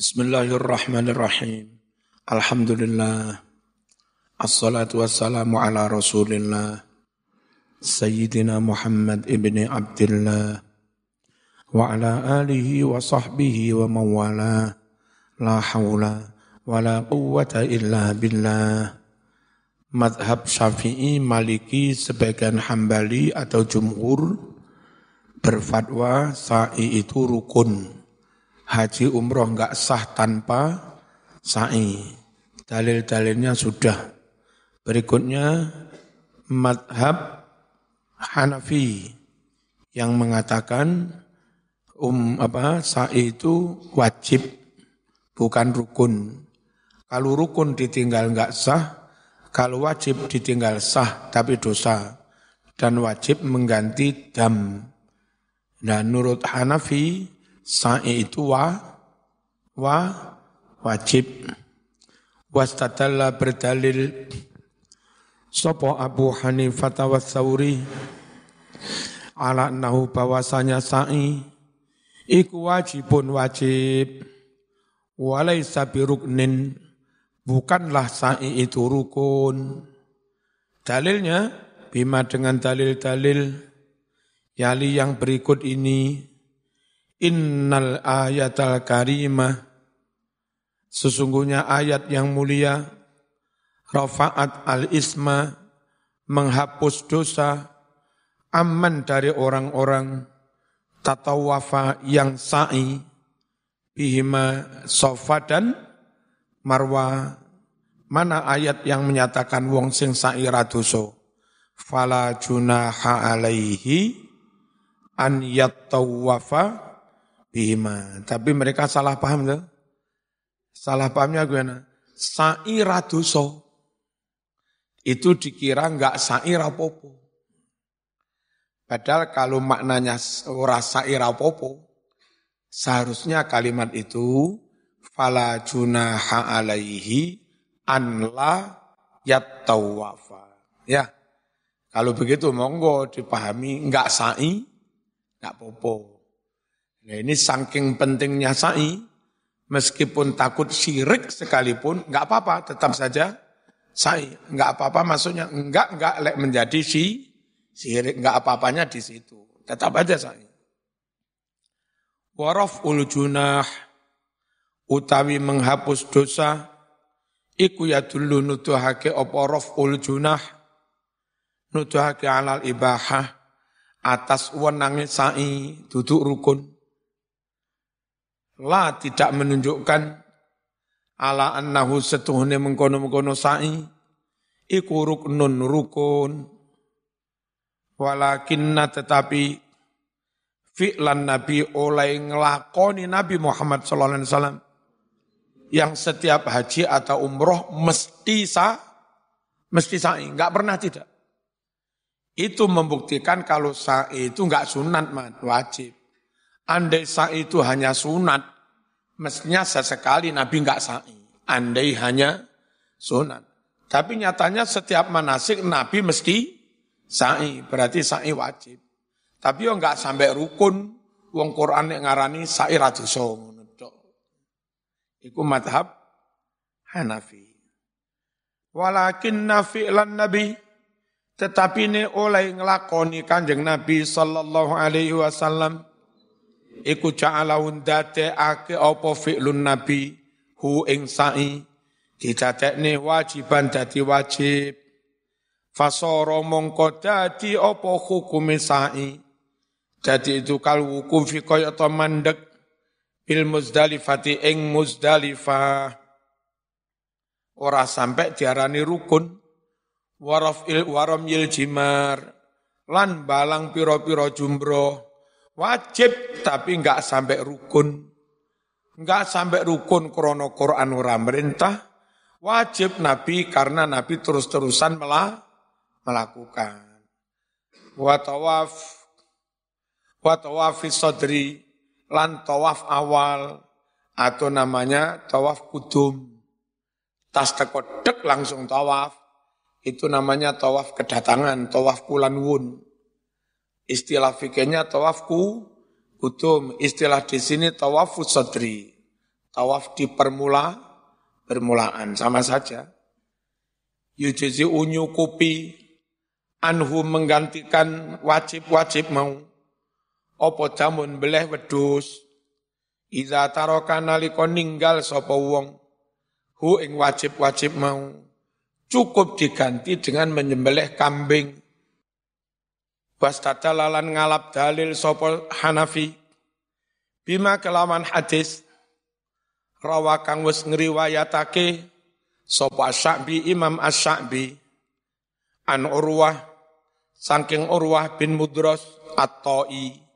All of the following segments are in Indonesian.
Bismillahirrahmanirrahim. Alhamdulillah. Assalatu wassalamu ala rasulillah. Sayyidina Muhammad ibni Abdullah. Wa ala alihi wa sahbihi wa mawala. La hawla wa la quwwata illa billah. Madhab syafi'i, maliki, sebagian hambali atau jumhur berfatwa sa'i itu rukun haji umroh enggak sah tanpa sa'i. Dalil-dalilnya sudah. Berikutnya madhab Hanafi yang mengatakan um apa sa'i itu wajib bukan rukun. Kalau rukun ditinggal enggak sah, kalau wajib ditinggal sah tapi dosa dan wajib mengganti dam. Nah, menurut Hanafi sa'i itu wa wa wajib. Wastadalla berdalil. Sopo Abu Hanifah wa Thawri ala nahu bahwasanya sa'i iku wajibun wajib. Walaisa biruknin bukanlah sa'i itu rukun. Dalilnya bima dengan dalil-dalil yali yang berikut ini Innal ayatal karimah. Sesungguhnya ayat yang mulia Rafa'at al-isma Menghapus dosa Aman dari orang-orang Tatawafa yang sa'i Bihima sofa dan marwa. Mana ayat yang menyatakan wong sing sa'i radoso Fala junaha alaihi An yattawafa bima. Tapi mereka salah paham tuh. Salah pahamnya gimana? Sa'i raduso. Itu dikira enggak sa'i rapopo. Padahal kalau maknanya ora sa'i rapopo, seharusnya kalimat itu fala junaha alaihi an la yattawafa. Ya. Kalau begitu monggo dipahami enggak sa'i, enggak popo. Nah ini saking pentingnya sa'i, meskipun takut syirik sekalipun, nggak apa-apa, tetap saja sa'i. Nggak apa-apa maksudnya, nggak, nggak lek menjadi si, syirik, nggak apa-apanya di situ. Tetap aja sa'i. Waraf ul junah, utawi menghapus dosa, iku ya dulu nutuhake opo raf ul junah, nutuhake alal ibahah, atas wenangi sa'i, duduk rukun la tidak menunjukkan ala annahu setuhne mengkono-mengkono sa'i iku ruknun rukun walakinna tetapi fi'lan nabi oleh ngelakoni Nabi Muhammad sallallahu alaihi wasallam yang setiap haji atau umroh mesti sa mesti sa'i, enggak pernah tidak. Itu membuktikan kalau sa'i itu enggak sunat, man, wajib. Andai sa'i itu hanya sunat, mestinya sesekali Nabi enggak sa'i. Andai hanya sunat. Tapi nyatanya setiap manasik Nabi mesti sa'i, berarti sa'i wajib. Tapi yo enggak sampai rukun, wong Quran yang ngarani sa'i raduso. Iku madhab Hanafi. Walakin nafi'lan Nabi, tetapi ini oleh ngelakoni kanjeng Nabi sallallahu alaihi wasallam, iku ja'alahun date ake apa fi'lun nabi? Hu ing sa'i. Didadekne wajiban dadi wajib. Fasara mongko dadi apa hukume sa'i? Dadi itu kal hukum fi kaya ta mandek. Bil muzdalifati ing muzdalifah. Ora sampai diarani rukun. Waraf il waram yil jimar. Lan balang piro-piro jumroh Wajib tapi enggak sampai rukun. Enggak sampai rukun krono Quran ora merintah. Wajib Nabi karena Nabi terus-terusan melakukan. Wa tawaf wa tawaf sadri lan tawaf awal atau namanya tawaf kudum. Tas tekodek langsung tawaf. Itu namanya tawaf kedatangan, tawaf kulanwun. Istilah fikirnya tawafku kudum, istilah di sini tawafu sadri. Tawaf di permula, permulaan sama saja. Yujizi unyukupi anhu menggantikan wajib-wajib mau. Opo jamun beleh wedus. Iza taroka naliko ninggal sapa wong. Hu ing wajib-wajib mau. Cukup diganti dengan menyembelih kambing. Wastata lalan ngalap dalil sapa Hanafi. Bima kelaman hadis rawa kang wis ngriwayatake sapa Asy-Sya'bi Imam Asy-Sya'bi an Urwah saking Urwah bin Mudros At-Tai.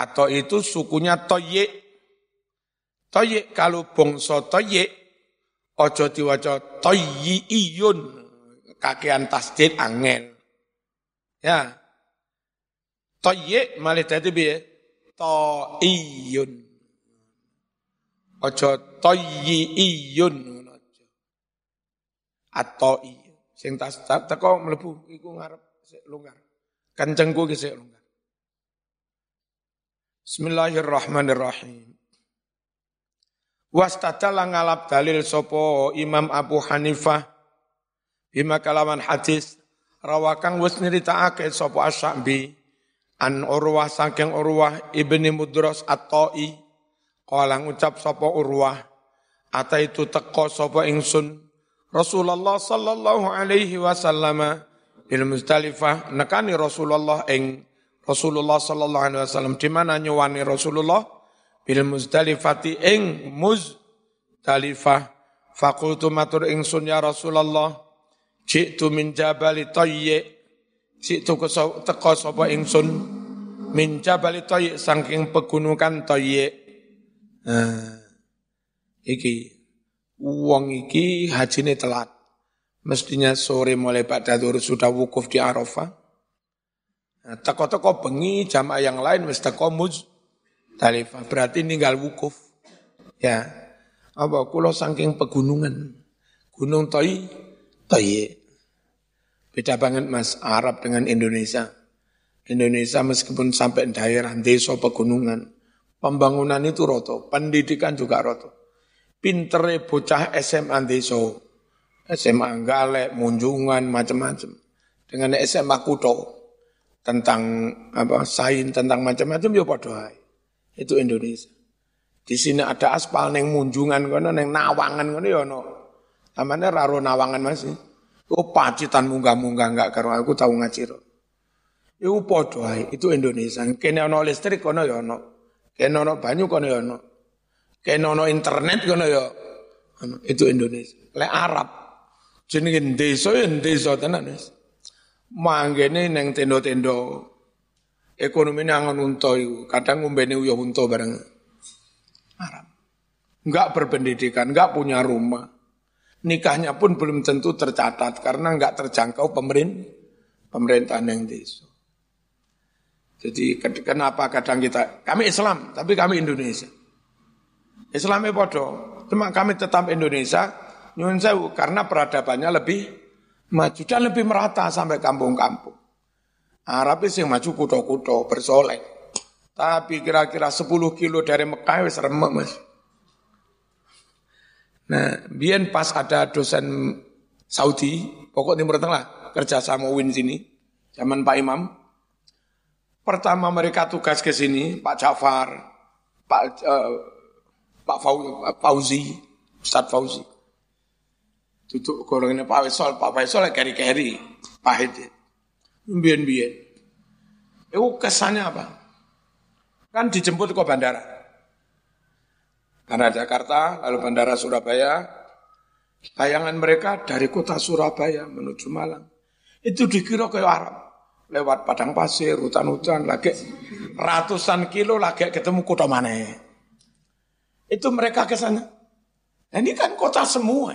Atau itu sukunya Toyik. Toyik kalau bangsa Toyik ojo diwaca Toyiyun kakean tasdid angel. Ya. Toyik malih dadi piye? Toiyun. Ojo toyiyun atau iya. Sing tas teko mlebu iku ngarep sik longgar. Kancengku ki sik longgar. Bismillahirrahmanirrahim. Wastatala ngalap dalil sopo Imam Abu Hanifah bima kalaman hadis rawakang wis nyritakake sopo Asy-Sya'bi an Urwah saking Urwah ibni Mudros At-Tai kala ngucap sopo Urwah ata itu teko sopo ingsun? Rasulullah sallallahu alaihi wasallam bil Muzdalifah nekani Rasulullah ing Rasulullah sallallahu alaihi wasallam. Di mana nyuwani Rasulullah? Bil Muzdalifati ing Muzdalifah. Faqultu matur ingsun ya Rasulullah jitu min jabali tayyi jitu teko sapa ingsun min jabali tayyi saking pegunungan tayyi nah, iki Uang iki hajine telat. Mestinya sore mulai Pak Dadur sudah wukuf di Arafah. Nah, teko-teko bengi jamaah yang lain mesti teko Talifah. Berarti ninggal wukuf. Ya. Apa kulo saking pegunungan. Gunung Toi, Toi. Beda banget Mas Arab dengan Indonesia. Indonesia meskipun sampai daerah desa pegunungan, pembangunan itu roto, pendidikan juga roto pintere bocah SMA deso, SMA Galek, Munjungan, macam-macam. Dengan SMA Kuto tentang apa sain tentang macam-macam ya padha Itu Indonesia. Di sini ada aspal neng Munjungan kono neng Nawangan kono ya ono. Namanya raro Nawangan masih. Oh pacitan munggah-munggah enggak karo aku tahu ngaciro. Iku padha itu Indonesia. Kene ono listrik kono ya ono. Kene ono banyu kono ya ono. Kayak nono internet kono ya. Itu Indonesia. Le Arab. Jenenge desa ya desa tenan wis. Manggene neng tendo-tendo. Ekonomi angon unta iku. Kadang ngombene uyah unta bareng. Arab. Enggak berpendidikan, enggak punya rumah. Nikahnya pun belum tentu tercatat karena enggak terjangkau pemerintah pemerintahan yang desa. Jadi kenapa kadang kita, kami Islam, tapi kami Indonesia. Islamnya bodoh. Cuma kami tetap Indonesia, nyun karena peradabannya lebih maju dan lebih merata sampai kampung-kampung. Arab yang maju kudo-kudo, bersolek. Tapi kira-kira 10 kilo dari Mekah wis remek mas. Nah, biar pas ada dosen Saudi, pokok Timur Tengah, kerja sama Win sini, zaman Pak Imam. Pertama mereka tugas ke sini, Pak Jafar, Pak uh, Pak Fauzi, Ustaz Fauzi. Tutup golongannya Pak Faisal, Pak Faisal keri-keri, pahit. Mbien-mbien. Itu kesannya apa? Kan dijemput ke bandara. Karena Jakarta, lalu bandara Surabaya, bayangan mereka dari kota Surabaya menuju Malang. Itu dikira kayak Arab. Lewat padang pasir, hutan-hutan, lagi ratusan kilo lagi ketemu kota mana itu mereka ke sana. Ini kan kota semua.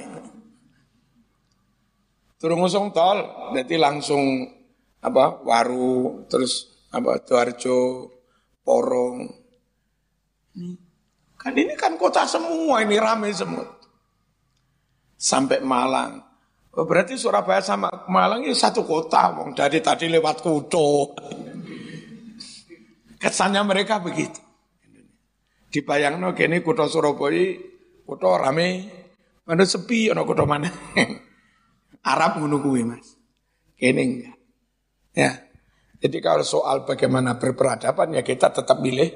Turun ngusung tol, berarti langsung apa Waru, terus apa Tuarjo, Porong. Kan ini kan kota semua, ini ramai semua. Sampai Malang. Oh, berarti Surabaya sama Malang ini satu kota, wong dari tadi lewat Kuto. Kesannya mereka begitu. Dibayangno kene kutha Surabaya Kutha rame, mana sepi ana kutha mana. Arab kuwi, Mas. Kene enggak. Ya. Jadi kalau soal bagaimana berperadaban ya kita tetap milih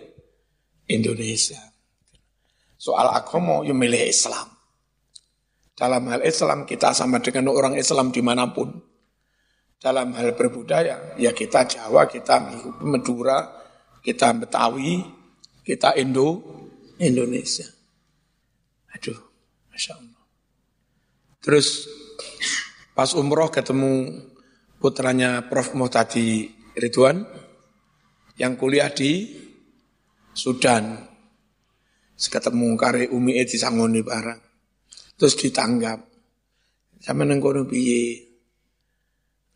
Indonesia. Soal agama ya milih Islam. Dalam hal Islam kita sama dengan orang Islam di mana pun. Dalam hal berbudaya ya kita Jawa, kita Madura, kita Betawi, kita Indo, Indonesia. Aduh, Masya Allah. Terus pas umroh ketemu putranya Prof. Muhtadi Ridwan yang kuliah di Sudan. Ketemu kare umi di sangoni barang. Terus ditanggap. Sama nengkono piye.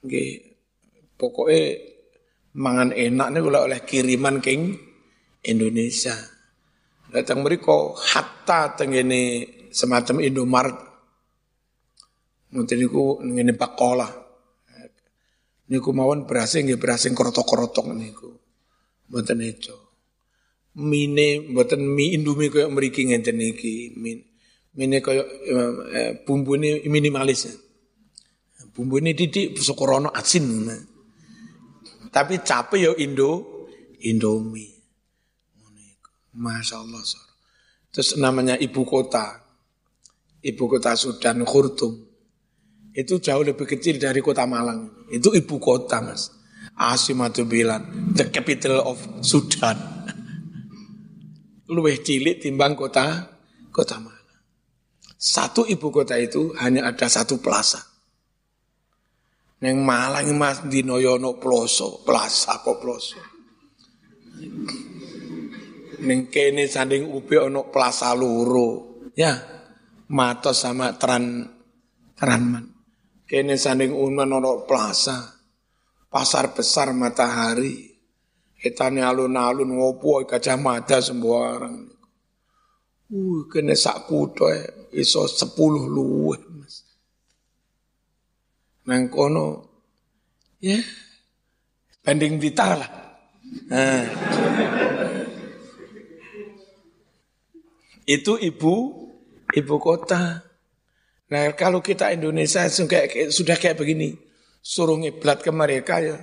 Nggih. Pokoknya mangan enak nih kalau oleh kiriman king Indonesia. Datang mereka hatta tengene semacam Indomaret. Mungkin niku ngene bakola. Niku mawon berasing nggih berasing krotok-krotok niku. Mboten itu. Mine mboten mie Indomie koyo mriki ngenten iki. Mine, mine koyo eh, eh bumbune minimalis. Bumbune titik sokorono asin. Tapi capek yo Indo Indomie. Masya Allah. Terus namanya ibu kota. Ibu kota Sudan, Khurtum. Itu jauh lebih kecil dari kota Malang. Itu ibu kota mas. Asimatu Bilan, the capital of Sudan. Luweh cilik timbang kota kota Malang. Satu ibu kota itu hanya ada satu plaza. Neng Malang mas di Noyono ploso, plaza kok ploso. Neng kene sanding ubi ono plaza loro. Ya, matos sama tran tranman. Kene sanding unan ono plaza. Pasar besar matahari. Etane alun-alun ngopo gajah mada sembarang. Uh, kene sak kutho iso sepuluh luwih, Mas. Nang kono ya banding Blitar lah. Nah. Itu ibu ibu kota. Nah kalau kita Indonesia sudah kayak, sudah kayak begini, suruh ngiblat ke mereka ya,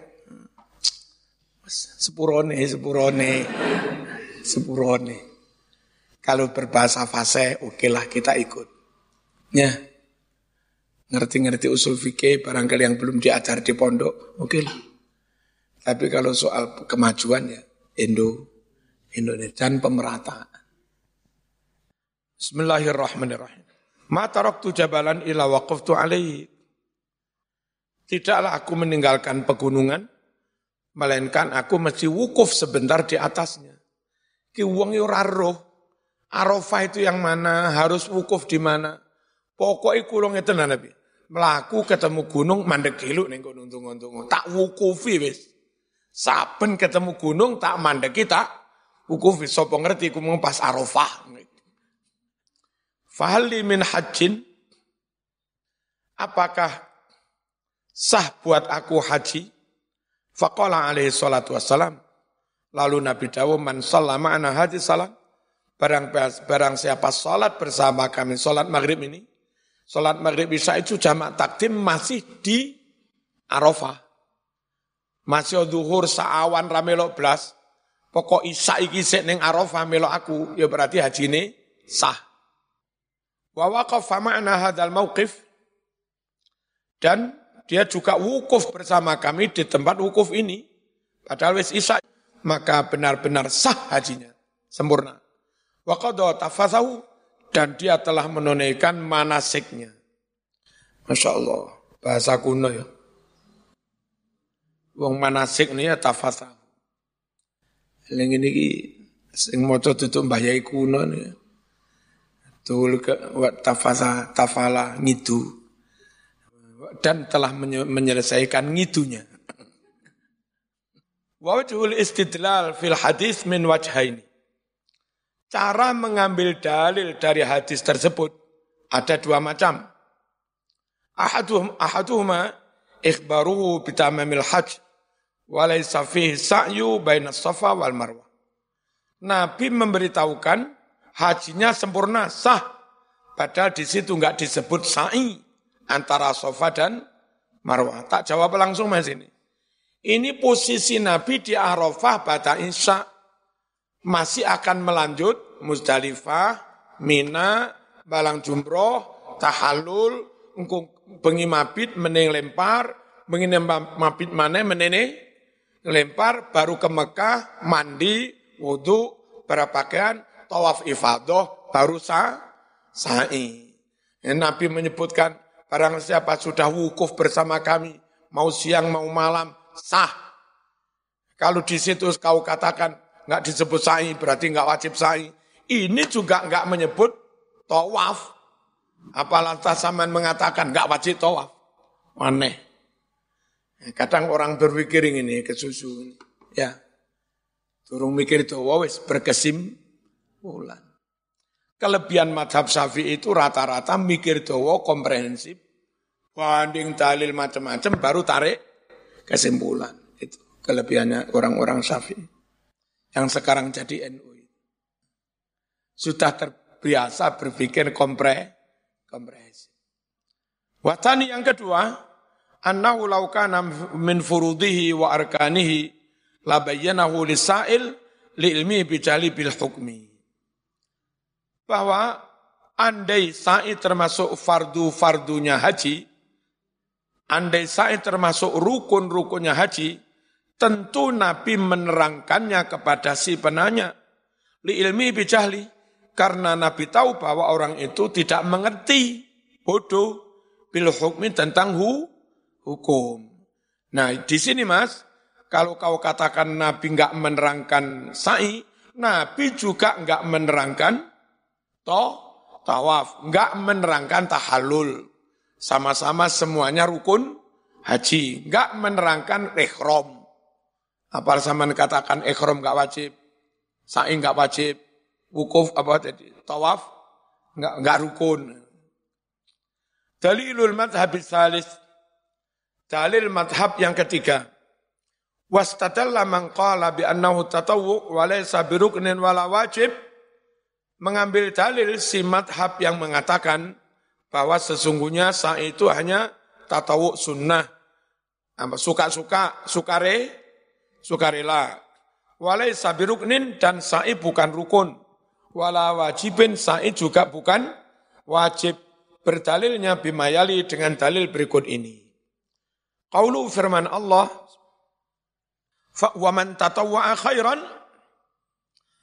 sepurone, sepurone, sepurone. Kalau berbahasa fase, oke lah kita ikut. Ya, ngerti-ngerti usul fikih, barangkali yang belum diajar di pondok, oke lah. Tapi kalau soal kemajuan ya, Indo, Indonesia dan pemerataan. Bismillahirrahmanirrahim. Ma taraktu jabalan ila waqaftu alaihi. Tidaklah aku meninggalkan pegunungan, melainkan aku mesti wukuf sebentar di atasnya. Ki wong roh, Arafah itu yang mana, harus wukuf di mana. Pokoknya kulung itu Nabi. Melaku ketemu gunung, mandek dulu nih tunggu. Tak wukufi wis. Saben ketemu gunung, tak mandek kita. Wukufi, sopo ngerti, ku pas Arafah. Fahali min hajin, apakah sah buat aku haji? Faqala alaihi salatu wassalam. Lalu Nabi Dawud man sallama ana haji salam. Barang, barang siapa salat bersama kami, salat maghrib ini. Salat maghrib bisa itu jamak takdim masih di Arafah. Masih duhur saawan ramelok belas. Pokok isa iki sik ning Arafah melok aku, ya berarti haji ini sah. Wa waqafa ma'na hadzal mauqif dan dia juga wukuf bersama kami di tempat wukuf ini. Padahal wis isya maka benar-benar sah hajinya, sempurna. Wa qadha tafasahu dan dia telah menunaikan manasiknya. Masya Allah, bahasa kuno ya. Wong manasik ini ya tafasa. Yang ini sing maca tutup mbah yai kuno nih. Tul ke tafasa tafala ngidu dan telah menyelesaikan ngidunya. Wajhul istidlal fil hadis min wajhaini. Cara mengambil dalil dari hadis tersebut ada dua macam. Ahaduhum, ahaduhuma ikhbaruhu bitamamil hajj walaysa fihi sa'yu baina safa wal marwah. Nabi memberitahukan hajinya sempurna, sah. padahal di situ nggak disebut sa'i antara sofa dan marwah. Tak jawab langsung mas ini. Ini posisi Nabi di Arafah pada Isya masih akan melanjut Musdalifah, Mina, Balang Jumroh, Tahallul, engkau bengi mabit mening lempar, bengi mabit mana menene lempar, baru ke Mekah, mandi, wudhu, berpakaian, tawaf ifadah, baru sa, sa'i. Nabi menyebutkan, barang siapa sudah wukuf bersama kami, mau siang mau malam, sah. Kalau di situ kau katakan, nggak disebut sa'i, berarti nggak wajib sa'i. Ini juga nggak menyebut tawaf. Apa lantas saman mengatakan nggak wajib tawaf? Aneh. Kadang orang berpikir ini kesusu. Ya. Turun mikir itu wawes berkesim bulan. Kelebihan madhab syafi'i itu rata-rata mikir dawa komprehensif. Banding dalil macam-macam baru tarik kesimpulan. Itu kelebihannya orang-orang syafi'i. Yang sekarang jadi NU. Sudah terbiasa berpikir kompre, komprehensif. Watani yang kedua, annahu law kana min furudihi wa arkanihi la bayyanahu lisail li ilmi bijali bil hukmi. Bahwa andai sa'i termasuk fardu-fardunya haji, andai sa'i termasuk rukun-rukunnya haji, tentu Nabi menerangkannya kepada si penanya. Li ilmi bijahli, karena Nabi tahu bahwa orang itu tidak mengerti bodoh bil hukmi tentang hu, hukum. Nah, di sini Mas, kalau kau katakan Nabi enggak menerangkan sa'i, Nabi juga enggak menerangkan toh tawaf, enggak menerangkan tahallul. Sama-sama semuanya rukun haji, enggak menerangkan ikhram. Apa sama katakan ikhram enggak wajib, sa'i enggak wajib, wukuf apa tadi? Tawaf enggak enggak rukun. Dalilul madhab salis. Dalil madhab yang ketiga. Wastadalla man qala bi annahu tatawwu wa laysa biruknin wala wajib. Mengambil dalil si madhab yang mengatakan bahwa sesungguhnya sa'i itu hanya tatawu sunnah. Suka-suka, sukare, sukarela. Walai sabiruknin dan sa'i bukan rukun wala wajibin sa'i juga bukan wajib. Berdalilnya bimayali dengan dalil berikut ini. Qaulu firman Allah, man tatawwa'a khairan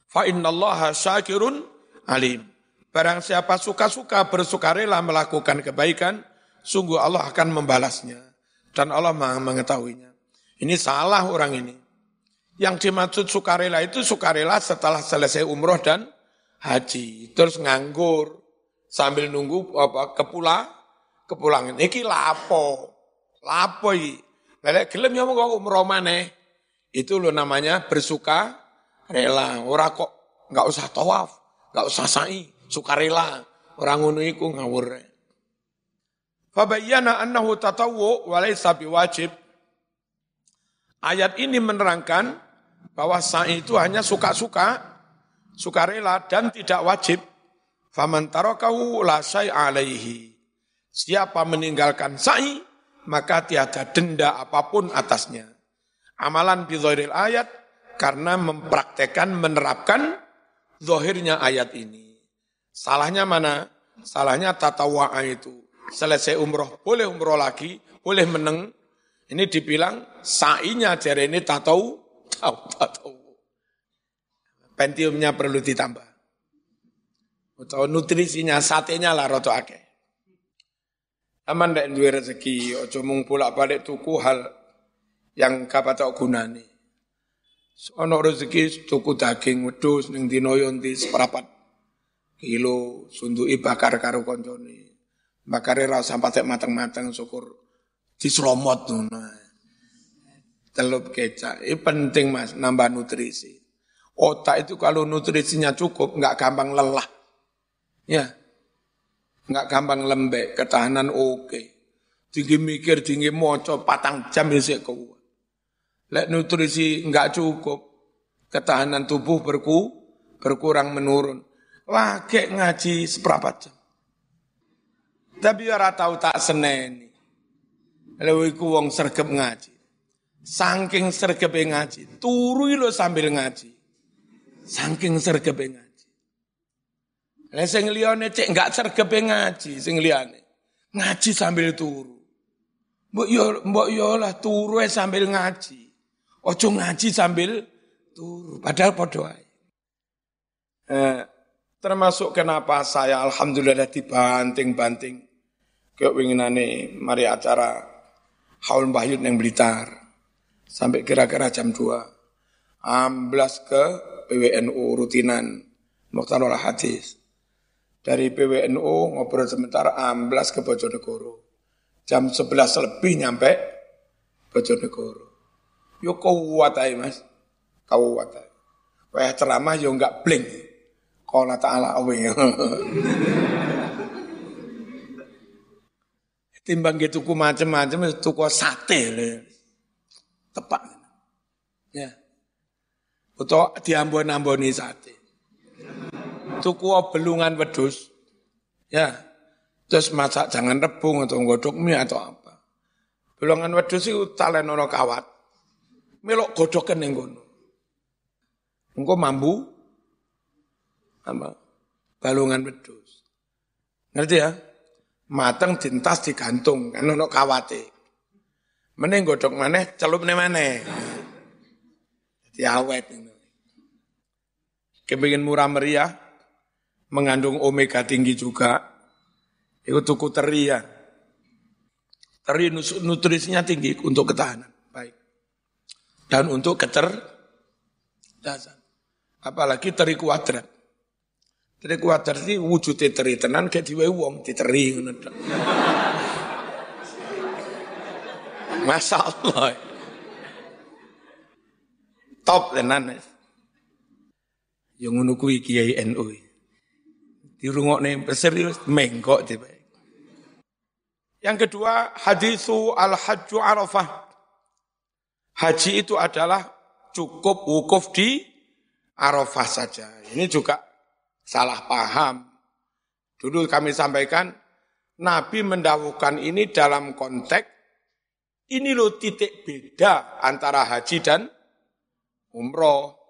fa innallaha syakirun alim. Barang siapa suka-suka bersukarela melakukan kebaikan, sungguh Allah akan membalasnya. Dan Allah mengetahuinya. Ini salah orang ini. Yang dimaksud sukarela itu sukarela setelah selesai umroh dan haji, terus nganggur sambil nunggu apa kepula kepulangan. Iki lapo, lapo iki. Lelek gelem ya kok umroh maneh. Itu lo namanya bersuka rela. Ora kok nggak usah tawaf, nggak usah sa'i, suka rela. Orang ngono iku ngawur. Fabayyana annahu tatawwu wa laysa biwajib. Ayat ini menerangkan bahwa sa'i itu hanya suka-suka sukarela dan tidak wajib. Faman tarakahu la alaihi. Siapa meninggalkan sa'i, maka tiada denda apa pun atasnya. Amalan bidhoiril ayat, karena mempraktekan, menerapkan zohirnya ayat ini. Salahnya mana? Salahnya tatawa'a itu. Selesai umroh, boleh umroh lagi, boleh meneng. Ini dibilang sa'inya jari ini tatau, tahu, tahu pentiumnya perlu ditambah. Atau nutrisinya, satenya lah roto ake. Aman ndak duwe rezeki, ojo mung bolak-balik tuku hal yang kapan tak gunane. Ono rezeki tuku daging wedhus ning dina yo seperapat kilo sunduki bakar karo koncone. Bakare ra usah patek mateng-mateng syukur dislomot ngono. Telup kecap. Ini penting Mas, nambah nutrisi. Otak itu kalau nutrisinya cukup, nggak gampang lelah. Ya, nggak gampang lembek, ketahanan oke. Tinggi mikir, tinggi moco, patang jam ya kuat. Lek nutrisi nggak cukup, ketahanan tubuh berku, berkurang menurun. Lagi ngaji seberapa jam. Tapi ora tahu tak seneni. Lha iku wong sregep ngaji. Saking sregepe ngaji, turu lo sambil ngaji. Saking sregepe ngaji. Lah sing liyane cek enggak sregepe ngaji sing liyane. Ngaji sambil turu. Mbok yo mbok yo lah turu sambil ngaji. Ojo ngaji sambil turu. Padahal padha ae. Eh, termasuk kenapa saya alhamdulillah dibanting-banting keinginane mari acara haul Bahyut yang Blitar sampai kira-kira jam 2 amblas ke PWNU rutinan Mukhtarul Hadis. Dari PWNU ngobrol sebentar amblas ke Bojonegoro. Jam 11 lebih nyampe Bojonegoro. Yo kuat aja mas. Kuat aja Wah ceramah yo enggak bling. Qala ta'ala awe. timbang gitu tuku macam-macam tuku sate tepat ya atau diambon-amboni sate. Tuku belungan wedus ya. Terus masak jangan rebung atau godok mie atau apa. Belungan wedus itu talen ono kawat. Melok godokan yang gono engko mambu. Apa? Balungan wedus ngerti ya? Mateng dintas digantung kan ono kawate. Mending godhok maneh celupne maneh. Dadi awet. ngono. Kepingin murah meriah, mengandung omega tinggi juga, itu tuku teri ya. Teri nutrisinya tinggi untuk ketahanan, baik. Dan untuk kecerdasan. Apalagi teri kuadrat. Teri kuadrat ini wujudnya teri tenan kayak diwe wong diteri ngono Masya Allah. Top tenan. Yang ngono kuwi Kiai NU. Dirungokne serius menggok tiba. Yang kedua, hadisu al-hajju arafah. Haji itu adalah cukup wukuf di Arafah saja. Ini juga salah paham. Dulu kami sampaikan, Nabi mendawukan ini dalam konteks, ini loh titik beda antara haji dan umroh.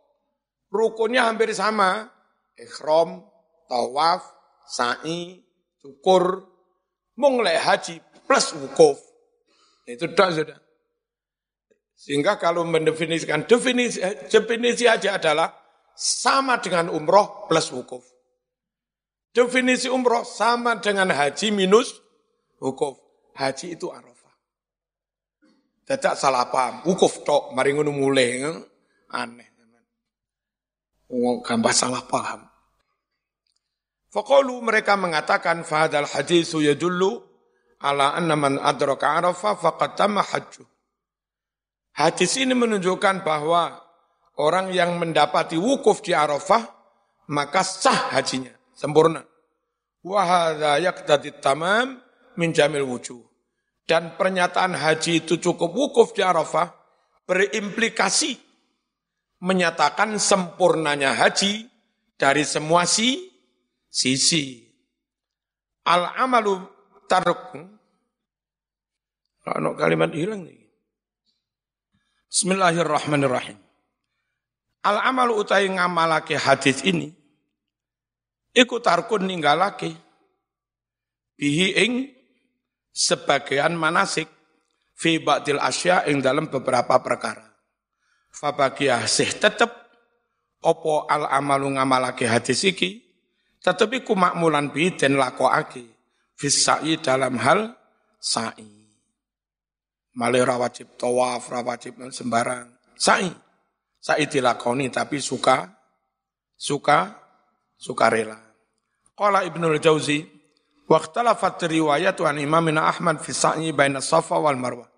Rukunnya hampir sama, ikhram, tawaf, sa'i, syukur, mulai haji plus wukuf. Itu dah sudah. Sehingga kalau mendefinisikan definisi, definisi haji adalah sama dengan umroh plus wukuf. Definisi umroh sama dengan haji minus wukuf. Haji itu arafah. Tidak salah paham. Wukuf tok, mari ngono mulai. Aneh. Gampang salah paham. Fakalu mereka mengatakan fahadal hadisu yadullu ala anna man adraka arafah faqad tamma hajju. Hadis ini menunjukkan bahwa orang yang mendapati wukuf di Arafah, maka sah hajinya, sempurna. Wahada yaktadi tamam min jamil wujuh. Dan pernyataan haji itu cukup wukuf di Arafah, berimplikasi menyatakan sempurnanya haji dari semua si, sisi. Al-amalu taruk. Kalau kalimat hilang nih. Bismillahirrahmanirrahim. Al amal utai ngamalake hadis ini iku tarkun ninggalake bihi ing sebagian manasik fi ba'dil asya ing dalam beberapa perkara. Fabagiyah sih tetep opo al amalu ngamalake hadis iki tetep iku makmulan bi den lakokake fis sa'i dalam hal sa'i. Malih wajib tawaf, wajib sembarang. Sa'i. Saya dilakoni tapi suka, suka, suka rela. Qala Ibnu Jauzi, waqtalafat riwayat an Imamina Ahmad fi sa'i baina Safa wal Marwah.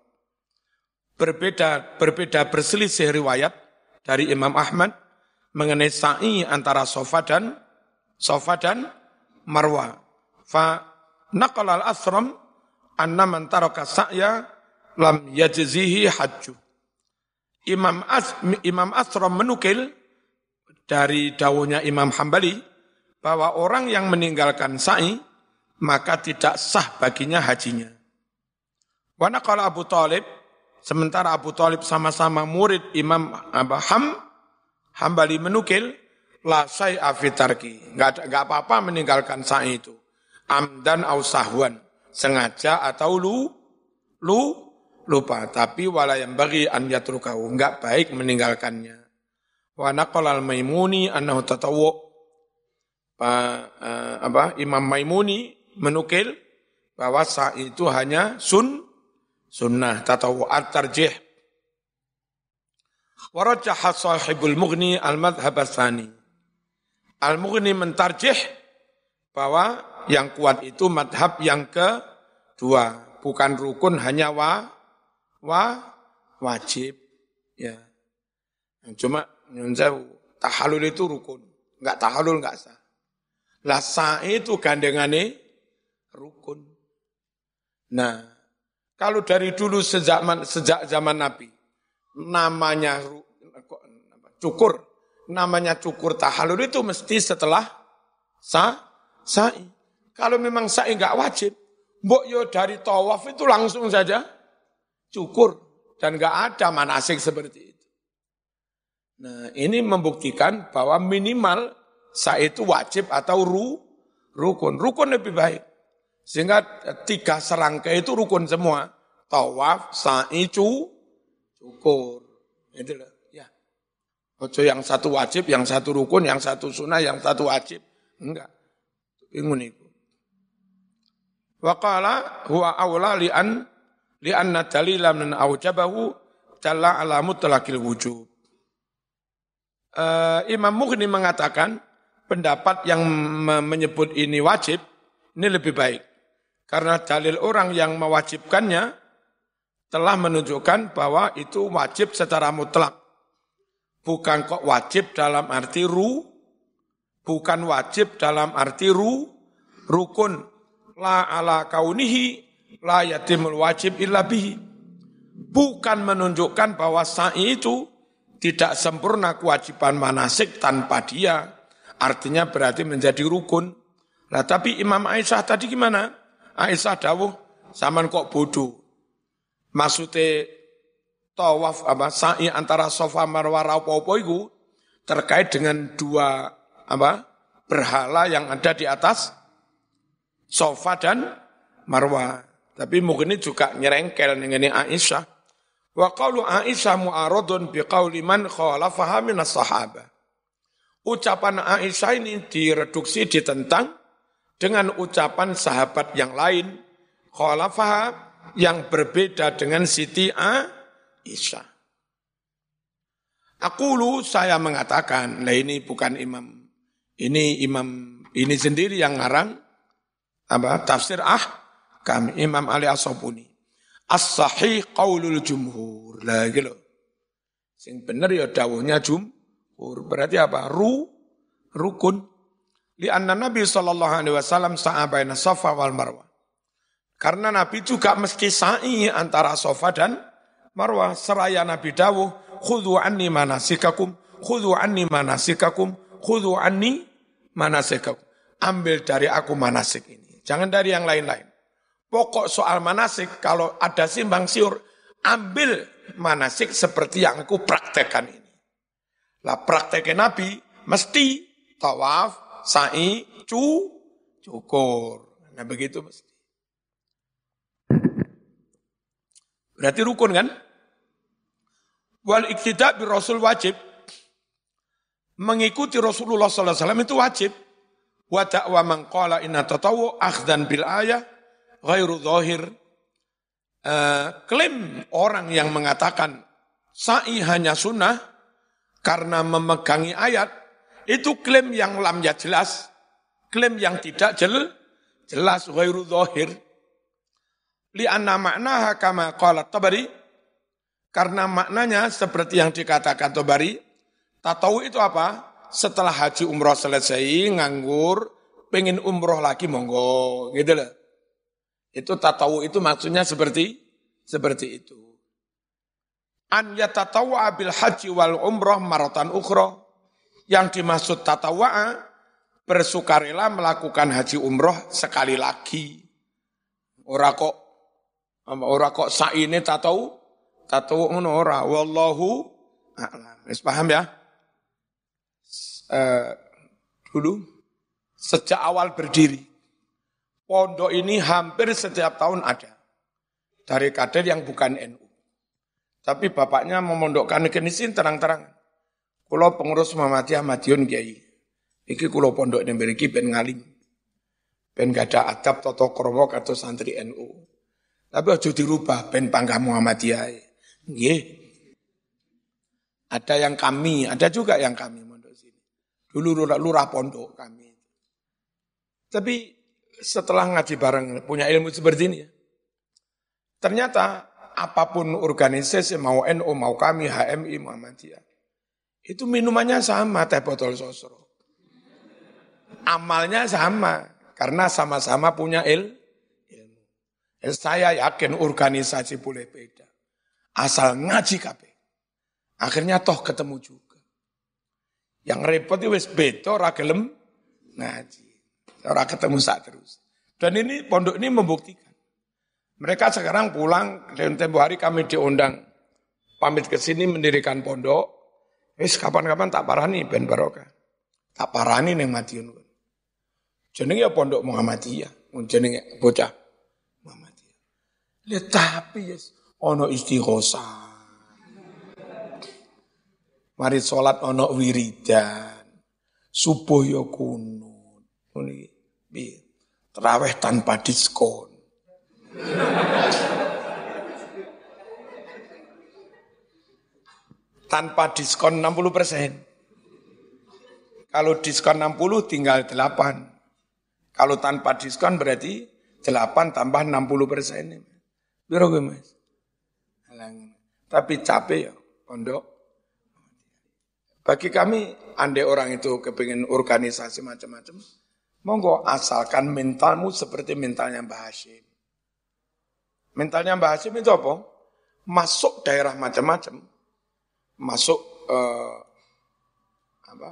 Berbeda berbeda berselisih riwayat dari Imam Ahmad mengenai sa'i antara Safa dan Safa dan Marwah. Fa naqal al-Asram anna man taraka sa'ya lam yajzihi hajju. Imam As, Imam Asram menukil dari dawuhnya Imam Hambali bahwa orang yang meninggalkan sa'i maka tidak sah baginya hajinya. Wana kalau Abu Talib, sementara Abu Talib sama-sama murid Imam Abu Ham, Hambali menukil, la syai'a fitarki. Enggak enggak apa-apa meninggalkan sa'i itu. Amdan au sahwan, sengaja atau lu lu lupa, tapi wala yang bagi an yatrukahu, enggak baik meninggalkannya. Wa naqala al-Maimuni annahu tatawwu. Uh, apa Imam Maimuni menukil bahwa sa'i itu hanya sun sunnah tatawwu at-tarjih. Warajah sahibul mughni al-madhhab tsani Al-Mughni mentarjih bahwa yang kuat itu madhab yang kedua, bukan rukun hanya wa, wa wajib. Ya. Cuma nyunjau tahalul itu rukun, enggak tahalul enggak sah. Lah sah itu gandengane rukun. Nah, kalau dari dulu sejak sejak zaman Nabi namanya cukur namanya cukur tahalul itu mesti setelah sa sa'i. Kalau memang sa'i nggak wajib, mbok yo dari tawaf itu langsung saja cukur dan nggak ada manasik seperti itu. Nah, ini membuktikan bahwa minimal sa'i itu wajib atau ru rukun. Rukun lebih baik. Sehingga tiga serangkai itu rukun semua. Tawaf, sa'i, cu, cukur. Itulah. Ojo yang satu wajib, yang satu rukun, yang satu sunnah, yang satu wajib. Enggak. Ingun itu. Wa qala huwa awla li an li anna dalila min aujabahu jalla ala mutlaqil wujub. Uh, Imam Mughni mengatakan pendapat yang menyebut ini wajib ini lebih baik. Karena dalil orang yang mewajibkannya telah menunjukkan bahwa itu wajib secara mutlak. Bukan kok wajib dalam arti ru, bukan wajib dalam arti ru, rukun. La ala kaunihi, la yatimul wajib illa bihi. Bukan menunjukkan bahwa sa'i itu tidak sempurna kewajiban manasik tanpa dia. Artinya berarti menjadi rukun. Nah tapi Imam Aisyah tadi gimana? Aisyah dawuh, zaman kok bodoh. Maksudnya tawaf apa sa'i antara sofa marwah apa-apa itu terkait dengan dua apa berhala yang ada di atas sofa dan marwah. Tapi mungkin ini juga nyerengkel dengan Aisyah. Wa qawlu Aisyah mu'aradun bi qawli man khalafaha minas sahabah. Ucapan Aisyah ini direduksi ditentang dengan ucapan sahabat yang lain khalafaha yang berbeda dengan Siti A Isya. Aku lu saya mengatakan, nah ini bukan imam, ini imam ini sendiri yang ngarang apa tafsir ah kami Imam Ali As-Sabuni. As-sahih qaulul jumhur. Lah gitu. Sing bener ya dawuhnya jumhur. Berarti apa? Ru rukun. Li anna Nabi sallallahu alaihi wasallam sa'a baina Safa wal Marwah. Karena Nabi juga mesti sa'i antara Safa dan Marwah seraya Nabi dawuh, khudhu anni manasikakum, khudhu anni manasikakum, khudhu anni manasikakum. Ambil dari aku manasik ini. Jangan dari yang lain-lain. Pokok soal manasik, kalau ada simbang siur, ambil manasik seperti yang aku praktekkan ini. Lah prakteknya Nabi, mesti tawaf, sa'i, cu, cukur. Nah begitu mesti. Berarti rukun kan? Wal iktidak bi Rasul wajib. Mengikuti Rasulullah SAW itu wajib. Wa da'wa man qala inna tatawu akhdan bil ayah ghairu zahir. Uh, klaim orang yang mengatakan sa'i hanya sunnah karena memegangi ayat, itu klaim yang lam ya jelas, klaim yang tidak jel, jelas ghairu zahir. Li anna maknaha kama qala tabari, karena maknanya seperti yang dikatakan Tobari, tahu itu apa? Setelah haji umroh selesai, nganggur, pengen umroh lagi monggo, gitu loh. Itu tahu itu maksudnya seperti seperti itu. An yatatawa bil haji wal umroh maratan ukhro. Yang dimaksud tatawa bersukarela melakukan haji umroh sekali lagi. Ora kok ora kok saine tak tahu ngono ora wallahu a'lam. Wis paham ya? Uh, dulu sejak awal berdiri pondok ini hampir setiap tahun ada dari kader yang bukan NU. Tapi bapaknya memondokkan ke sini terang-terang. Kulo pengurus Muhammadiyah Madiun Kiai. Iki kulo pondok yang beriki ben ngalim. Ben gak ada adab toto kromo atau santri NU. Tapi aja dirubah ben panggah Muhammadiyah. Nggih. Ada yang kami, ada juga yang kami mondok sini. Dulu lurah, lurah pondok kami. Tapi setelah ngaji bareng punya ilmu seperti ini ya. Ternyata apa pun organisasi mau NU mau kami HMI Muhammadiyah itu minumannya sama teh botol sosro. Amalnya sama karena sama-sama punya il, ilmu. Saya yakin organisasi boleh beda. Asal ngaji kabeh. Akhirnya toh ketemu juga. Yang repot itu wis beda ora gelem ngaji. Ora ketemu saat terus. Dan ini pondok ini membuktikan. Mereka sekarang pulang dan tempo hari kami diundang pamit ke sini mendirikan pondok. Wis kapan-kapan tak parani ben barokah. Tak parani ning Madiun. Jenenge ya pondok Muhammadiyah, jenenge bocah Muhammadiyah. Lihat tapi yes, ono istighosa. Mari sholat ono wiridan. Subuh ya kunut. Terawih tanpa diskon. Tanpa diskon 60 persen. Kalau diskon 60 tinggal 8. Kalau tanpa diskon berarti 8 tambah 60 persen. Biro gue mas. Tapi capek ya pondok. Bagi kami, andai orang itu kepingin organisasi macam-macam, monggo asalkan mentalmu seperti mentalnya Mbah Hashim. Mentalnya Mbah Hashim itu apa? Masuk daerah macam-macam, masuk uh, apa?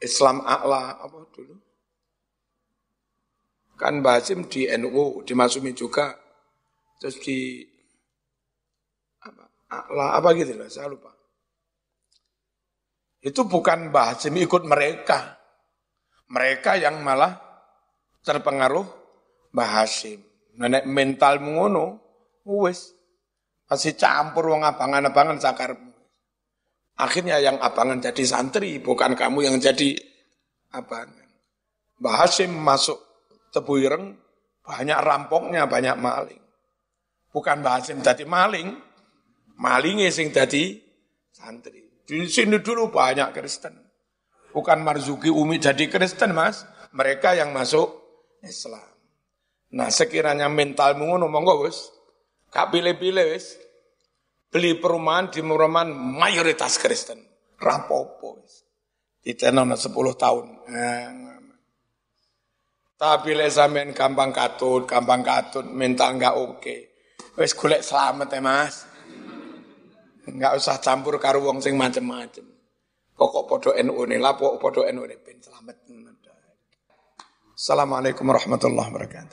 Islam A'la apa dulu? Kan Mbah Hashim di NU, di Masumi juga, terus di apa? A'la apa gitu lah, saya lupa. Itu bukan Mbah Hashim ikut mereka. Mereka yang malah terpengaruh Mbah Hashim. Nenek mental mengono, wes masih campur wong abangan-abangan sakarmu. Akhirnya yang abangan jadi santri, bukan kamu yang jadi abangan. Mbah Hashim masuk tebu ireng, banyak rampoknya, banyak maling. Bukan Mbah Hashim jadi maling, malingnya sing jadi santri. Di sini dulu banyak Kristen. Bukan Marzuki Umi jadi Kristen mas, mereka yang masuk Islam. Nah sekiranya mentalmu ngono monggo wis, pilih-pilih. Beli perumahan di perumahan mayoritas Kristen. Rapopo wis. Ditenono 10 tahun. Tapi lek sampean gampang katut, gampang katut, mental enggak oke. Wis golek selamat ya Mas. Enggak usah campur karo wong sing macem-macem. Pokok podo NU ini lah, pokok podo NU ini ben selamat. Assalamualaikum warahmatullahi wabarakatuh.